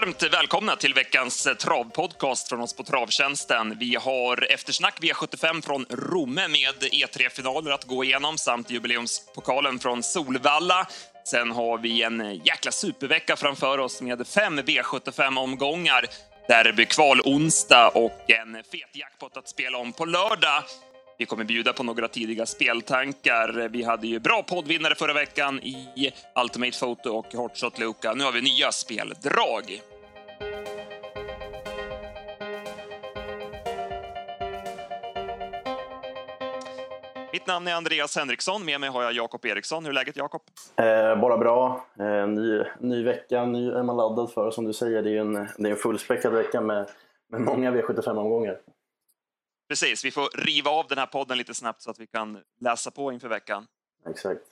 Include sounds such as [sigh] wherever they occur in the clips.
varmt välkomna till veckans eh, travpodcast från oss på Travtjänsten. Vi har eftersnack V75 från Romme med E3-finaler att gå igenom samt jubileumspokalen från Solvalla. Sen har vi en eh, jäkla supervecka framför oss med fem V75-omgångar. Derbykval onsdag och en fet jackpot att spela om på lördag. Vi kommer bjuda på några tidiga speltankar. Vi hade ju bra poddvinnare förra veckan i Ultimate Photo och Hotshot Luka. Nu har vi nya speldrag. Mitt namn är Andreas Henriksson. Med mig har jag Jakob Eriksson. Hur är läget, Jakob? Eh, bara bra. Eh, ny, ny vecka, ny är man laddad för. Som du säger, det är en, det är en fullspäckad vecka med, med många V75-omgångar. Precis, vi får riva av den här podden lite snabbt så att vi kan läsa på inför veckan. Exakt.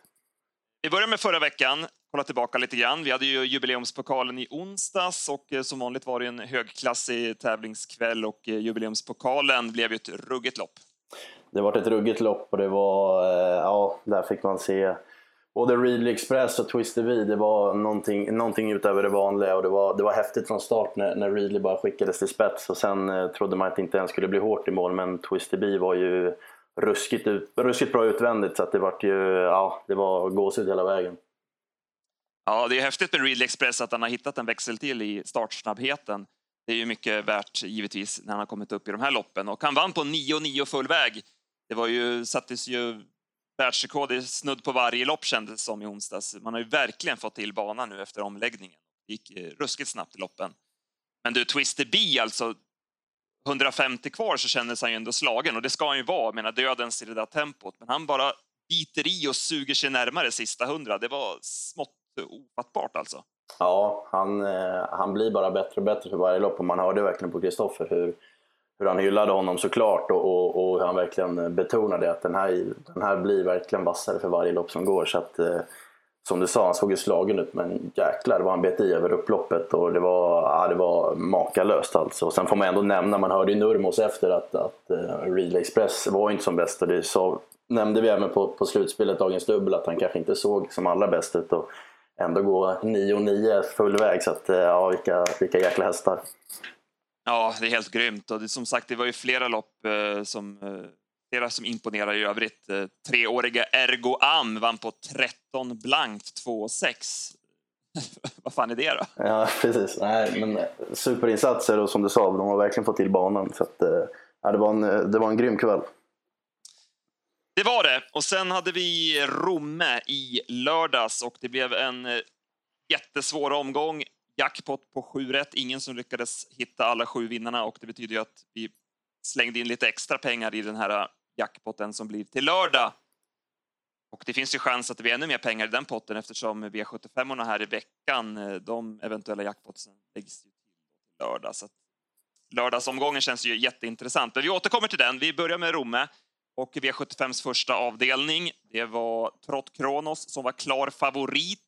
Vi börjar med förra veckan, kolla tillbaka lite grann. Vi hade ju jubileumspokalen i onsdags och eh, som vanligt var det en högklassig tävlingskväll och eh, jubileumspokalen blev ju ett ruggigt lopp. Det var ett ruggigt lopp och det var, eh, ja, där fick man se både Readly Express och Twisted V, det var någonting, någonting utöver det vanliga och det var, det var häftigt från start när, när Readly bara skickades till spets och sen eh, trodde man att det inte ens skulle bli hårt i mål men Twisted V var ju ruskigt, ut, ruskigt bra utvändigt så att det var ju, ja, det var gåshud hela vägen. Ja, det är häftigt med Readly Express att han har hittat en växel till i startsnabbheten. Det är ju mycket värt givetvis när han har kommit upp i de här loppen och han vann på 9-9 full väg. Det var ju, sattes ju världsrekord i snudd på varje lopp kändes det som i onsdags. Man har ju verkligen fått till banan nu efter omläggningen. Det gick eh, ruskigt snabbt i loppen. Men du, Twister B alltså, 150 kvar så kändes han ju ändå slagen och det ska han ju vara, menar dödens i det där tempot. Men han bara biter i och suger sig närmare sista hundra. Det var smått ofattbart alltså. Ja, han, eh, han blir bara bättre och bättre för varje lopp och man hörde verkligen på Kristoffer hur, hur han hyllade honom såklart och, och, och hur han verkligen betonade att den här, den här blir verkligen vassare för varje lopp som går. Så att, eh, som du sa, han såg ju slagen ut men jäklar vad han bet i över upploppet och det var, ja, det var makalöst alltså. Och sen får man ändå nämna, man hörde ju Nurmos efter att, att eh, uh, Relay Express var inte som bäst och det så, nämnde vi även på, på slutspelet Dagens Dubbel att han kanske inte såg som allra bäst ut och ändå gå 9-9 full väg så att, eh, ja vilka, vilka jäkla hästar. Ja, det är helt grymt. Och det, som sagt, det var ju flera lopp eh, som, eh, flera som imponerar i övrigt. Eh, treåriga Ergo Am vann på 13 blankt 2,6. [laughs] Vad fan är det då? Ja, precis. Nej, men superinsatser och som du sa, de har verkligen fått till banan. Så att, eh, ja, det, var en, det var en grym kväll. Det var det. Och sen hade vi Romme i lördags och det blev en eh, jättesvår omgång jackpot på sju rätt. Ingen som lyckades hitta alla sju vinnarna och det betyder ju att vi slängde in lite extra pengar i den här äh, jackpotten som blir till lördag. Och det finns ju chans att det blir ännu mer pengar i den potten eftersom V75 här i veckan, äh, de eventuella jackpotsen läggs ju till lördag. Så lördagsomgången känns ju jätteintressant. Men vi återkommer till den. Vi börjar med Romme och V75s första avdelning. Det var Trott Kronos som var klar favorit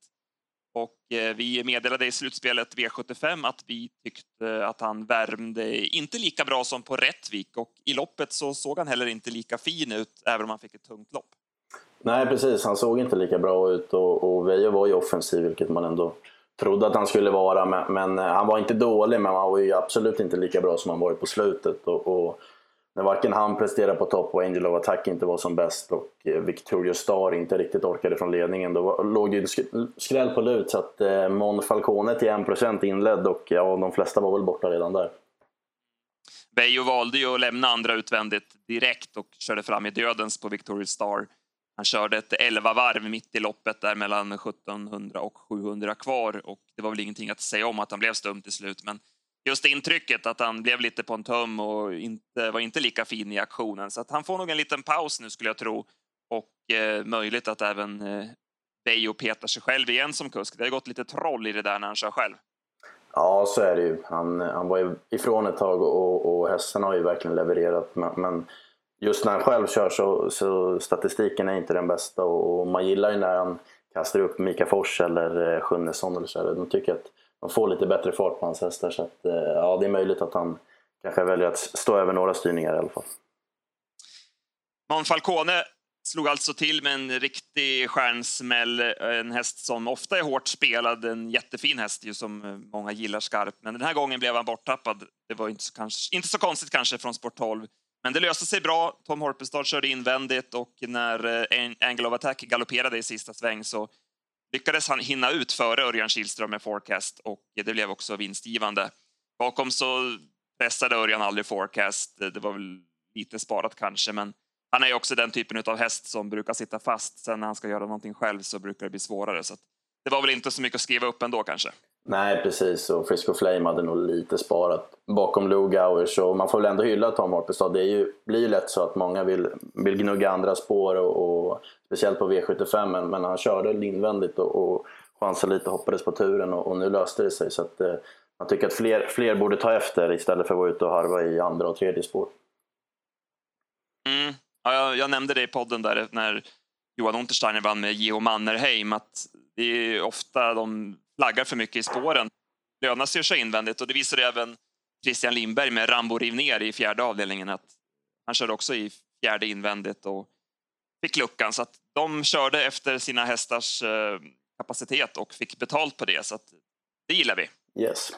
och eh, vi meddelade i slutspelet V75 att vi tyckte att han värmde inte lika bra som på Rättvik och i loppet så såg han heller inte lika fin ut även om han fick ett tungt lopp. Nej precis, han såg inte lika bra ut och, och Veijo var ju offensiv vilket man ändå trodde att han skulle vara men, men, han var inte dålig men han var ju absolut inte lika bra som han varit på slutet. Och, och när varken han presterade på topp och Angel of Attack inte var som bäst och eh, Victoria Star inte riktigt orkade från ledningen. Då låg det skräll på lut så att eh, Mon Falcone till 1% inledd och ja, de flesta var väl borta redan där. Beijo valde ju att lämna andra utvändigt direkt och körde fram i dödens på Victoria Star. Han körde ett 11 varv mitt i loppet där mellan 1700 och 700 kvar och det var väl ingenting att säga om att han blev stum till slut men just intrycket att han blev lite på en tum och inte, var inte lika fin i aktionen. Så att han får nog en liten paus nu skulle jag tro. Och eh, möjligt att även eh, Beijo petar sig själv igen som kusk. Det har gått lite troll i det där när han kör själv. Ja, så är det ju. Han, han var ifrån ett tag och, och hästarna har ju verkligen levererat. Men, men just när han själv kör så, så statistiken är inte den bästa och, och man gillar ju när han kastar upp Mika Fors eller eh, Sjunnesson eller så. De tycker att de får lite bättre fart på hans hästar. Så att, eh, ja, det är möjligt att han kanske väljer att stå över några styrningar i alla fall. Mon Falcone slog alltså till med en riktig stjärnsmäll. En häst som ofta är hårt spelad, en jättefin häst ju, som många gillar skarpt. Men den här gången blev han borttappad. Det var inte så, kanske, inte så konstigt kanske från sport 12. Men det löste sig bra. Tom Horpestad körde invändigt och när eh, Angle of Attack galopperade i sista sväng så lyckades han hinna ut före Örjan Kihlström med forecast och det blev också vinstgivande. Bakom så pressade Örjan aldrig forecast. Det var väl lite sparat kanske, men han är också den typen av häst som brukar sitta fast. Sen när han ska göra någonting själv så brukar det bli svårare. Så det var väl inte så mycket att skriva upp ändå kanske. Nej, precis. Och Frisco Flame hade nog lite sparat bakom Lugauer. Så man får väl ändå hylla Tom Harpestad. Det är ju, blir ju lätt så att många vill, vill gnugga andra spår, och, och speciellt på V75. Men, men han körde invändigt och, och chansade lite och hoppades på turen och, och nu löste det sig. Så att, eh, man tycker att fler, fler borde ta efter istället för att vara ute och harva i andra och tredje spår. Mm. Ja, jag, jag, nämnde det i podden där när Johan Untersteiner vann med Geo Mannerheim att det är ofta de flaggar för mycket i spåren. Lönar sig att köra invändigt och det visade även Christian Lindberg med Rambo riv ner i fjärde avdelningen att han körde också i fjärde invändigt och fick luckan så att de körde efter sina hästars eh, kapacitet och fick betalt på det så att det gillar vi. Yes.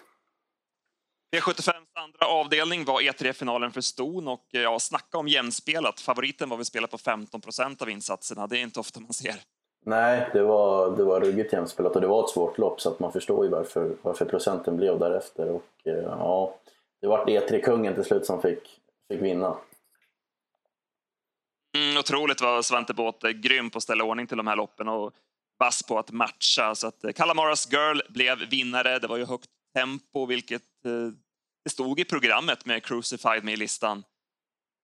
V75 andra avdelning var E3-finalen för Ston och ja, snacka om jämspelat. Favoriten var väl spelat på 15 procent av insatserna. Det är inte ofta man ser. Nej, det var, det var ruggigt jämspelat och det var ett svårt lopp så att man förstår ju varför, varför procenten blev därefter. Och, eh, ja, det var E3-kungen till slut som fick, fick vinna. Mm, otroligt vad Svante Båth är grym på att ställa ordning till de här loppen och vass på att matcha. Så att eh, Calamaras Girl blev vinnare. Det var ju högt tempo, vilket eh, det stod i programmet med Crucified med i listan.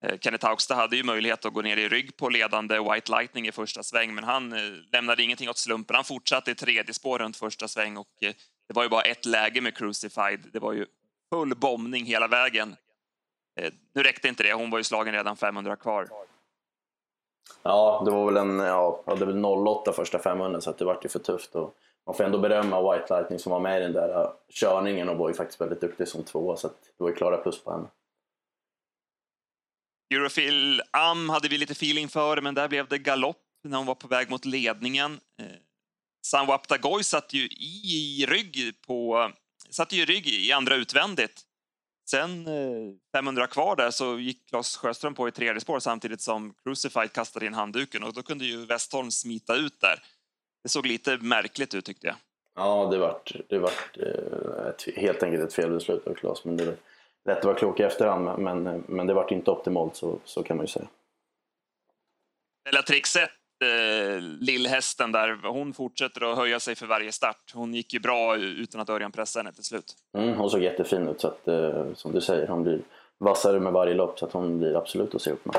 Eh, Kenneth Haugstad hade ju möjlighet att gå ner i rygg på ledande White Lightning i första sväng, men han eh, lämnade ingenting åt slumpen. Han fortsatte i tredje spår runt första sväng och eh, det var ju bara ett läge med Crucified. Det var ju full bombning hela vägen. Nu räckte inte det, hon var ju slagen redan 500 kvar. Ja, det var väl en, ja, det var 08 första 500 så att det vart ju för tufft. Och man får ändå berömma White Lightning som var med i den där körningen och var ju faktiskt väldigt duktig som tvåa så det var ju klara plus på henne. Eurofil Am hade vi lite feeling för, men där blev det galopp när hon var på väg mot ledningen. Eh, Sanwapta Goy satt ju i rygg på satt ju i rygg i andra utvändigt. Sen eh, 500 kvar där så gick Claes Sjöström på i tredje spår samtidigt som Crucified kastade in handduken och då kunde ju Westholm smita ut där det såg lite märkligt ut tyckte jag. Ja, det vart, det vart eh, ett, helt enkelt ett felbeslut av Claes. Men det lätt att vara klok i efterhand, men, men det vart inte optimalt så, så kan man ju säga. Bellatrixet, eh, lillhästen där, hon fortsätter att höja sig för varje start. Hon gick ju bra utan att Örjan pressade henne till slut. Mm, hon såg jättefin ut, så att, eh, som du säger, hon blir vassare med varje lopp så att hon blir absolut att se upp med.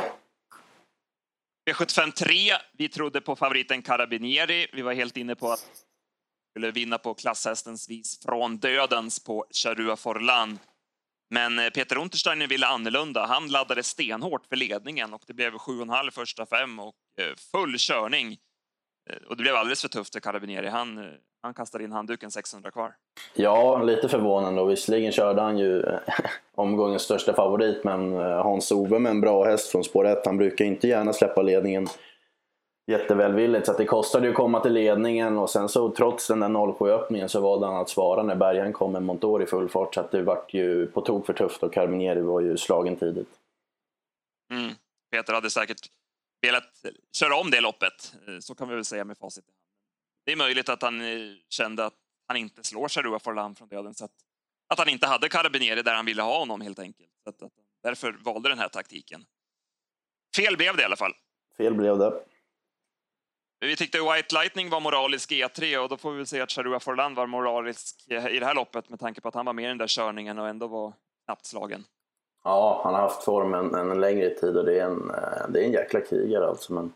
V75 3. Vi trodde på favoriten Carabinieri. Vi var helt inne på att skulle vinna på klasshästens vis från dödens på Charua Forlan. Men eh, Peter Untersteiner ville annorlunda. Han laddade stenhårt för ledningen och det blev 7,5 första fem och eh, full körning. Eh, och det blev alldeles för tufft för Carabinieri. Han, han kastade in handduken 600 kvar. Ja, lite förvånande och visserligen körde han ju [laughs] omgångens största favorit men Hans-Ove med en bra häst från spår 1. Han brukar inte gärna släppa ledningen jättevälvilligt så att det kostade ju att komma till ledningen och sen så trots den där 07-öppningen så valde han att svara när Bergen kom med Montor i full fart så att det vart ju på tok för tufft och Carabinieri var ju slagen tidigt. Mm. Peter hade säkert velat köra om det loppet, så kan vi väl säga med facit Det är möjligt att han eh, kände att han inte slår Charua Forlan från döden så att, att han inte hade Carabinieri där han ville ha honom helt enkelt. Så att, att, därför valde den här taktiken. Fel blev det i alla fall. Fel blev det. Vi tyckte White Lightning var moralisk E3 och då får vi väl säga att Charua Forlan var moralisk i det här loppet med tanke på att han var med i den där körningen och ändå var knappt slagen. Ja, han har haft formen en, en längre tid och det är en, eh, det är en jäkla krigare alltså. Men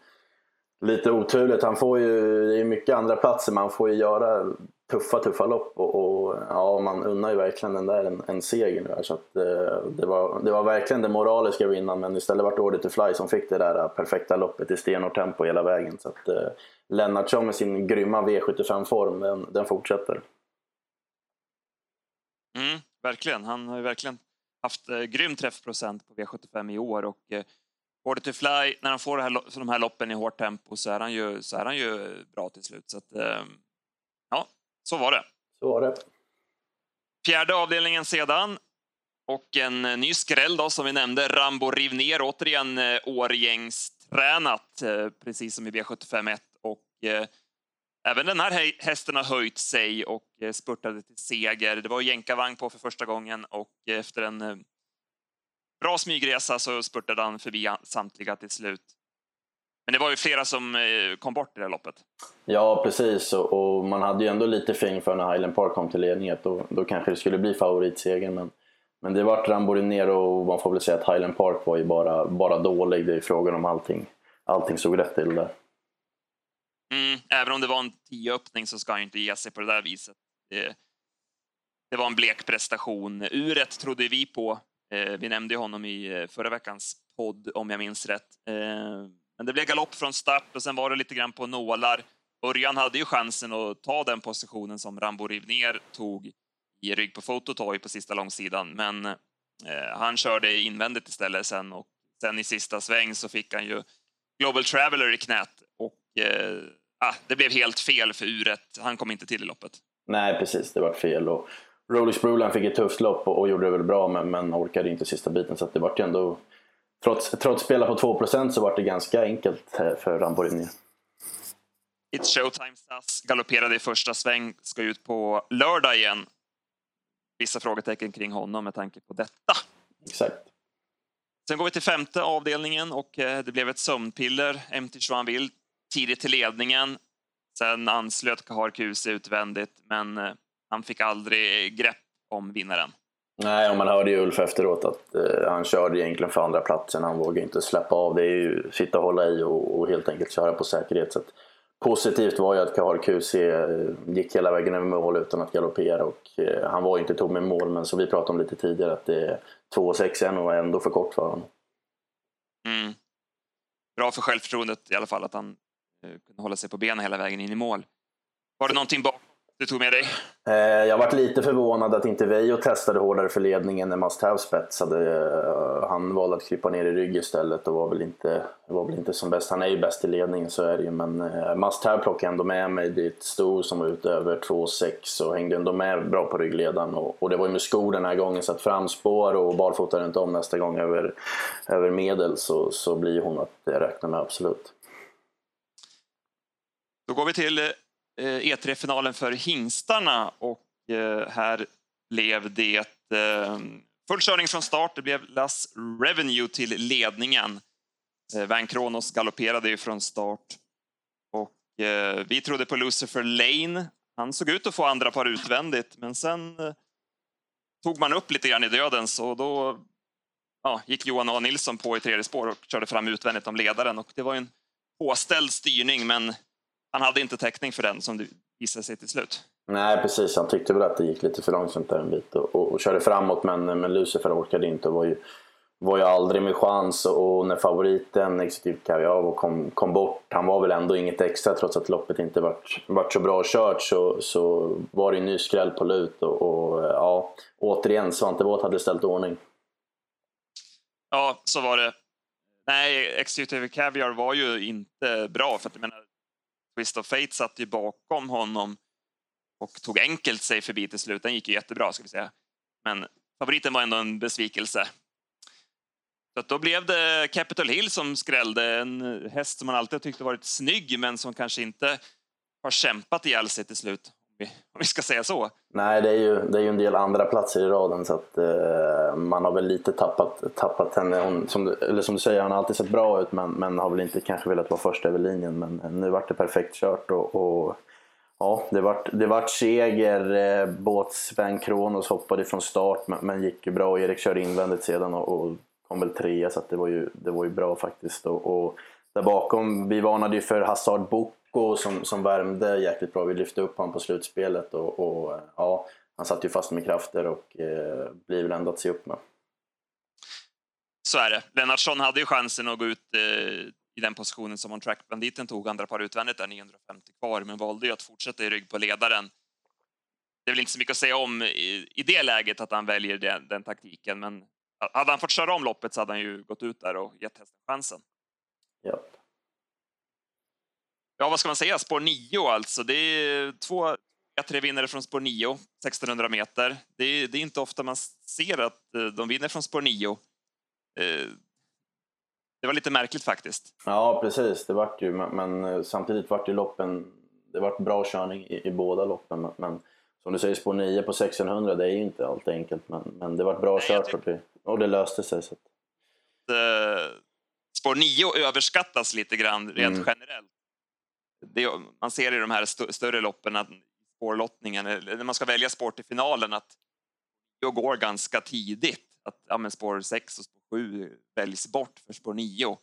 lite oturligt. Han får ju, det är mycket andra platser man får ju göra tuffa, tuffa lopp och, och ja, man unnar ju verkligen den där en, en seger nu. Så att, eh, det, var, det var verkligen det moraliska vinnaren men istället vart det Order to Fly som fick det där eh, perfekta loppet i stenhårt tempo hela vägen. Så att, eh, Lennartsson med sin grymma V75-form, den, den fortsätter. Mm, verkligen, han har ju verkligen haft eh, grym träffprocent på V75 i år och eh, Order to Fly, när han får det här, de här loppen i hårt tempo så är han ju, så är han ju bra till slut. Så att, eh, så var det. Så var det. Fjärde avdelningen sedan. Och en ny skräll då, som vi nämnde, Rambo Rivner, återigen eh, årgängstränat, eh, precis som i V751. Och eh, även den här hästen har höjt sig och eh, spurtade till seger. Det var jänkarvagn på för första gången och efter en eh, bra smygresa så spurtade han förbi samtliga till slut. Men det var ju flera som eh, kom bort i det här loppet. Ja, precis. Och, man hade ju ändå lite feeling för när Highland Park kom till ledning då, då kanske det skulle bli favoritseger. Men, men det vart Rambo ner och man får väl säga att Highland Park var ju bara, bara dålig. Det är frågan om allting, allting såg rätt till där. Mm, även om det var en tioöppning så ska han ju inte ge sig på det där viset. Det, det var en blek prestation. Uret trodde vi på. Eh, vi nämnde honom i eh, förra veckans podd om jag minns rätt. Men det blev galopp från start och sen var det lite grann på nålar. Örjan hade ju chansen att ta den positionen som Rambo Rivner tog i rygg på Fototoy på sista långsidan, men eh, han körde invändigt istället sen och sen i sista sväng så fick han ju Global Traveller i knät och eh, ah, det blev helt fel för uret. Han kom inte till i loppet. Nej, precis, det var fel och Rolex Brulan fick ett tufft lopp och, och gjorde det väl bra men, men orkade inte sista biten så det vart ju ändå Trots, trots spela på 2% så var det ganska enkelt för Ramborini. It's showtime SAS galopperade i första sväng, ska ut på lördag igen. Vissa frågetecken kring honom med tanke på detta. Exakt. Sen går vi till femte avdelningen och eh, det blev ett sömnpiller, MT Joinville, tidigt till ledningen. Sen anslöt Kahar Kuse utvändigt, men eh, han fick aldrig grepp om vinnaren. Nej, och man hörde ju Ulf efteråt att eh, han körde egentligen för andra platsen. Han vågade inte släppa av. Det är ju sitta och hålla i och, och helt enkelt köra på säkerhet. Så att, positivt var ju att Kahar QC eh, gick hela vägen över mål utan att galoppera och eh, han var ju inte tom i mål men som vi pratade om lite tidigare att det är 2,6 är nog ändå för kort för honom. Mm. Bra för självförtroendet i alla fall att han eh, kunde hålla sig på benen hela vägen in i mål. Var det någonting bakom du tog med dig? Eh, jag varit lite förvånad att inte Veijo testade hårdare för ledningen när Must spetsade. Eh, han valde att krypa ner i rygg istället och var väl inte, var väl inte som bäst. Han är ju bäst i ledningen, så är det ju. Men eh, Must plockade ändå med mig dit. Stor som var ute över 2,6 och hängde ändå med bra på ryggledaren. Och, och det var ju med skor den här gången, så att framspår och barfota runt om nästa gång över, över medel så, så blir hon att räkna med absolut. Då går vi till Eh, e E3-finalen för hingstarna och eh, här blev det eh, full körning från start. Det blev Las Revenue till ledningen. Eh, Van Kronos galopperade ju från start och eh, vi trodde på Lucifer Lane. Han såg ut att få andra par utvändigt, men sen tog man upp lite grann i döden så då ja, gick Johan A Nilsson på i tredje spår och körde fram utvändigt om ledaren och det var en påställd styrning men han hade inte täckning för den som det visade sig till slut. Nej, precis. Han tyckte väl att det gick lite för långsamt där en bit och, och, och körde framåt men, men Lucifer orkade inte och var ju, var ju aldrig med chans och när favoriten Executive Kaviar kom, kom bort, han var väl ändå inget extra trots att loppet inte vart, vart så bra kört så, så var det en ny skräll på lut och, och ja, återigen Svante Båth hade ställt ordning. Ja, så var det. Nej, Executive Caviar var ju inte bra för att jag menar, Twist of Fate satt ju bakom honom och tog enkelt sig förbi till slut. Den gick ju jättebra, ska vi säga. Men favoriten var ändå en besvikelse. Så att då blev det Capitol Hill som skrällde, en häst som man alltid tyckte varit snygg men som kanske inte har kämpat ihjäl sig till slut, om vi ska säga så. Nej, det är ju, det är ju en del andra platser i raden så att eh, man har väl lite tappat, tappat henne. Hon, som, du, eller som du säger, hon har alltid sett bra ut men, men har väl inte kanske velat vara först över linjen. Men eh, nu vart det perfekt kört och, och ja, det vart, det vart seger. Eh, båt Sven Kronos hoppade från start men, men gick ju bra. Erik körde invändigt sedan och, och kom väl trea så det, var ju, det var ju bra faktiskt. Och, och där bakom, vi varnade ju för Hazard Book Bocco som, som värmde jäkligt bra. Vi lyfte upp honom på slutspelet och, och ja, han satt ju fast med krafter och eh, blir väl ändå att se upp med. Så är det. Lennartsson hade ju chansen att gå ut eh, i den positionen som on track-banditen tog, andra par utvändigt där 950 kvar, men valde ju att fortsätta i rygg på ledaren. Det är väl inte så mycket att säga om i, i det läget att han väljer den, den taktiken, men hade han fått köra om loppet så hade han ju gått ut där och gett hästen chansen. Ja. Ja, vad ska man säga? Spår 9 alltså. Det är två tre vinnare från spår 9, 1600 meter. Det är, det är, inte ofta man ser att eh, de vinner från spår 9. Eh, det var lite märkligt faktiskt. Ja, precis. Det vart ju, men, eh, samtidigt vart ju loppen... Det vart bra körning i, i båda loppen, men som du säger, spår 9 på 1600, det är ju inte alltid enkelt, men, men det vart bra Nej, kört det, och det löste sig. Så. Spår 9 överskattas lite grann rent mm. generellt. Det, man ser i de här st större loppen att spårlottningen, när man ska välja spår till finalen, att det går ganska tidigt. Att ja, men spår 6 och spår 7 väljs bort för spår 9.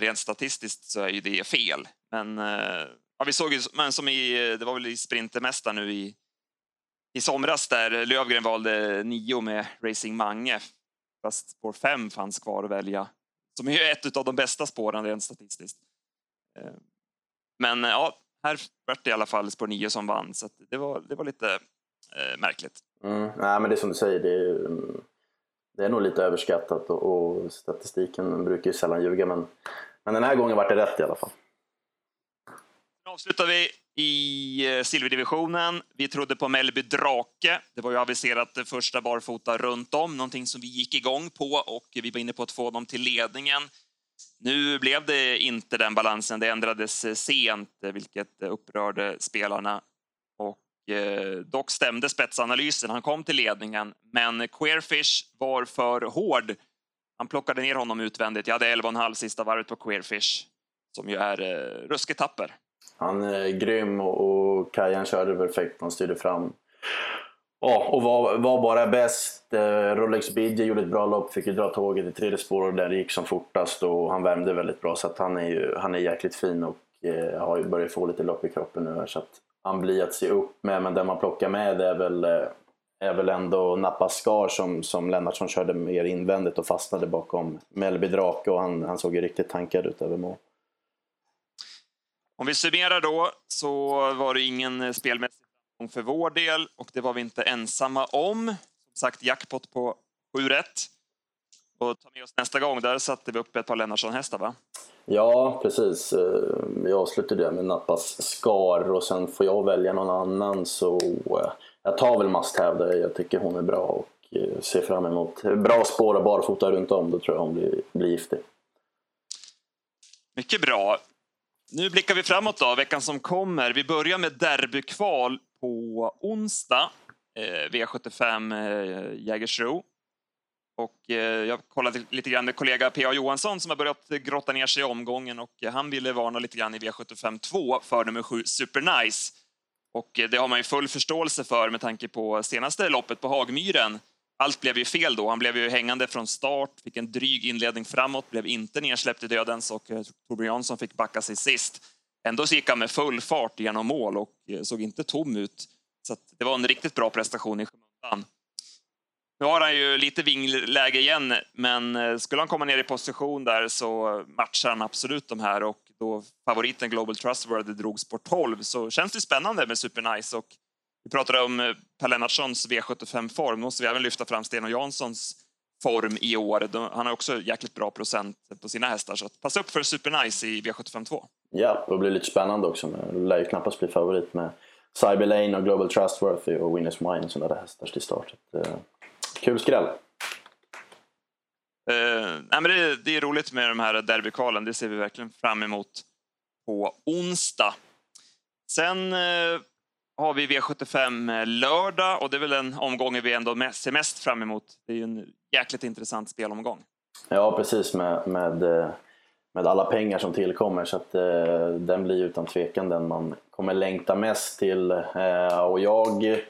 Rent statistiskt så är ju det fel, men eh, ja, vi såg ju, men som i, det var väl i Sprintermästaren nu i i somras där Lövgren valde nio med Racing Mange. Fast spår fem fanns kvar att välja. Som är ett av de bästa spåren rent statistiskt. Eh, Eh, men ja, här var det i alla fall spår som vann, så det, var, det var lite eh, märkligt. Mm, nej, men det är som du säger, det är, det är nog lite överskattat och, och statistiken brukar ju sällan ljuga, men, men den här gången var det rätt i alla fall. Nu avslutar vi i eh, silverdivisionen. Vi trodde på Mellby Drake. Det var ju aviserat första barfota runt om, någonting som vi gick igång på och vi var inne på att få dem till ledningen. Nu blev det inte den balansen. Det ändrades eh, sent, eh, vilket eh, upprörde spelarna. Och eh, dock stämde spetsanalysen. Han kom till ledningen, men Queerfish var för hård. Han plockade ner honom utvändigt. Jag hade 11,5 sista varvet på Queerfish, som ju är eh, ruskigt tapper. Han är grym och, och Kajan körde perfekt. Han styrde fram. Ja, och var, var bara bäst. Eh, Rolex Bidje gjorde ett bra lopp, fick ju dra tåget i tredje spår där det gick som fortast och han värmde väldigt bra. Så att han är ju han är jäkligt fin och eh, har ju börjat få lite lopp i kroppen nu här, så att han blir att se upp med. Men den man plockar med är väl, eh, är väl ändå Nappa Skar som, som Lennartsson körde mer invändigt och fastnade bakom Mellby Drake och han, han såg ju riktigt tankad ut över mål. Om vi summerar då så var det ingen eh, spelmässig för vår del och det var vi inte ensamma om. Som sagt, jackpot på 7 rätt. Och ta med oss nästa gång, där satte vi upp ett par Lennartsson-hästar va? Ja, precis. Eh, avslutade det med Nappas Skar och sen får jag välja någon annan så eh, jag tar väl Must Have Jag tycker hon är bra och eh, ser fram emot bra spår och barfota runt om. Då tror jag hon blir, blir giftig. Mycket bra. Nu blickar vi framåt då, veckan som kommer. Vi börjar med derbykval på onsdag. Eh, V75 eh, Jägersro. Och eh, jag kollade lite grann med kollega P.A. Johansson som har börjat grotta ner sig i omgången och eh, han ville varna lite grann i V75 2 för nummer 7 Supernice. Och eh, det har man ju full förståelse för med tanke på senaste loppet på Hagmyren allt blev ju fel då. Han blev ju hängande från start, fick en dryg inledning framåt, blev inte nedsläppt i dödens och eh, Torbjörn Jansson fick backa sig sist. Ändå gick han med full fart genom mål och eh, såg inte tom ut. Så det var en riktigt bra prestation i skymundan. Nu har han ju lite vingläge igen, men eh, skulle han komma ner i position där så matchar han absolut de här och då favoriten Global Trustworthy drogs på 12 så känns det spännande med Supernice och vi pratade om eh, Per Lennartssons V75-form. Måste vi även lyfta fram Sten och Janssons form i år. Han har också jäkligt bra procent på sina hästar, så passa upp för Supernice i V75 2. Ja, det blir lite spännande också. Det lär ju knappast bli favorit med Cyber Lane och Global Trustworthy och Winners Wine som där hästar till start. Eh, kul skräll! Uh, nej, men det, det, är roligt med de här derbykvalen. Det ser vi verkligen fram emot på onsdag. Sen uh, har vi V75 eh, lördag och det är väl den omgången vi ändå ser mest fram emot. Det är ju en jäkligt intressant spelomgång. Ja, precis med, med, eh, med alla pengar som tillkommer så att eh, den blir utan tvekan den man kommer längta mest till. Eh, och jag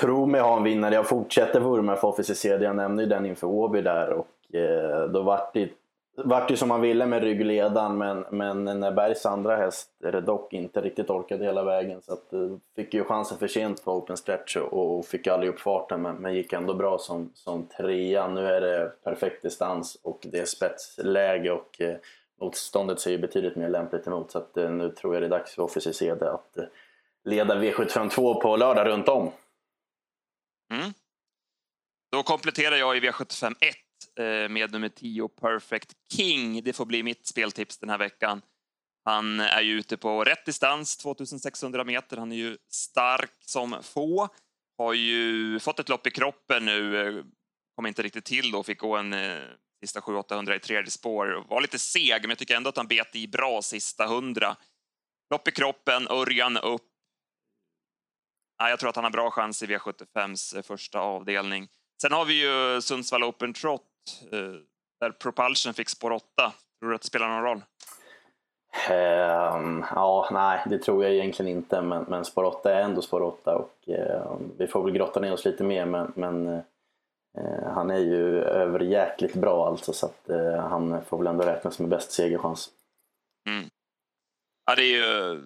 tror mig ha en vinnare. Jag fortsätter vurma för Officer CD. Jag nämnde ju den inför Åby där och eh, då vart det vart ju som man ville med ryggledan men, men när Bergs andra häst dock inte riktigt orkade hela vägen så att, eh, fick ju chansen för sent på open stretch och, och fick aldrig upp farten men, men gick ändå bra som, som trea. Nu är det perfekt distans och det är spetsläge och eh, motståndet ser ju betydligt mer lämpligt emot så att, eh, nu tror jag det är dags för Officer CD att eh, leda V752 på lördag runt om. Mm. Då kompletterar jag i V75 1 Eh, med nummer 10 Perfect King. Det får bli mitt speltips den här veckan. Han är ju ute på rätt distans, 2600 meter. Han är ju stark som få. Har ju fått ett lopp i kroppen nu. Eh, kom inte riktigt till då, fick gå en eh, sista 700-800 i tredje spår. Var lite seg, men jag tycker ändå att han bet i bra sista 100. Lopp i kroppen, Örjan upp. Ja, jag tror att han har bra chans i V75s första avdelning. Sen har vi ju Sundsvall Open Trot där Propulsion fick spår 8. Tror du att det spelar någon roll? Ehm, ja, nej, det tror jag egentligen inte. Men, men spår 8 är ändå spår 8 och eh, vi får väl grotta ner oss lite mer. Men, men eh, han är ju överjäkligt bra alltså så att eh, han får väl ändå räknas med bäst segerchans. Mm. Ja, det är ju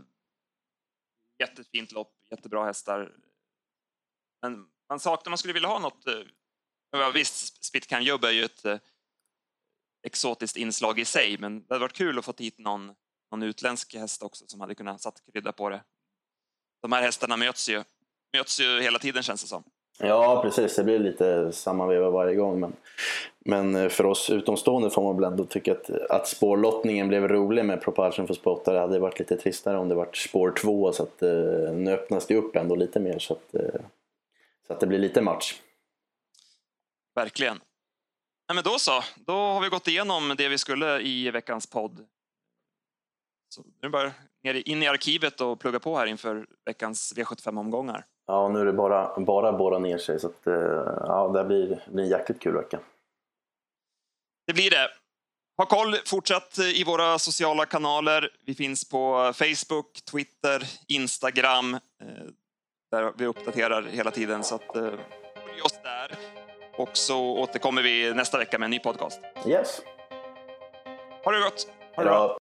jättefint lopp, jättebra hästar. Men man saknar, man skulle vilja ha något... Ja, visst, spitcan-jobb är ju ett eh, exotiskt inslag i sig, men det hade varit kul att få hit någon, någon utländsk häst också som hade kunnat satt krydda på det. De här hästarna möts ju, möts ju hela tiden känns det som. Ja, precis. Det blir lite samma veva varje gång. Men, men eh, för oss utomstående får man väl ändå tycka att, att spårlottningen blev rolig med Propulsion för spår 8. Det hade varit lite tristare om det varit spår 2 så att eh, nu öppnas det upp ändå lite mer så att, eh, så att det blir lite match. Verkligen. Nej, men då så, då har vi gått igenom det vi skulle i veckans podd. Så nu är det bara in i arkivet och plugga på här inför veckans V75-omgångar. Ja, nu är det bara, bara borra ner sig så att eh, ja, det blir, blir en jäkligt kul vecka. Det blir det. Ha koll fortsatt i våra sociala kanaler. Vi finns på Facebook, Twitter, Instagram. eh, Där vi uppdaterar hela tiden, så att eh, följ oss där. Och så återkommer vi nästa vecka med en ny podcast. Yes! Ha det gott! Ha det bra!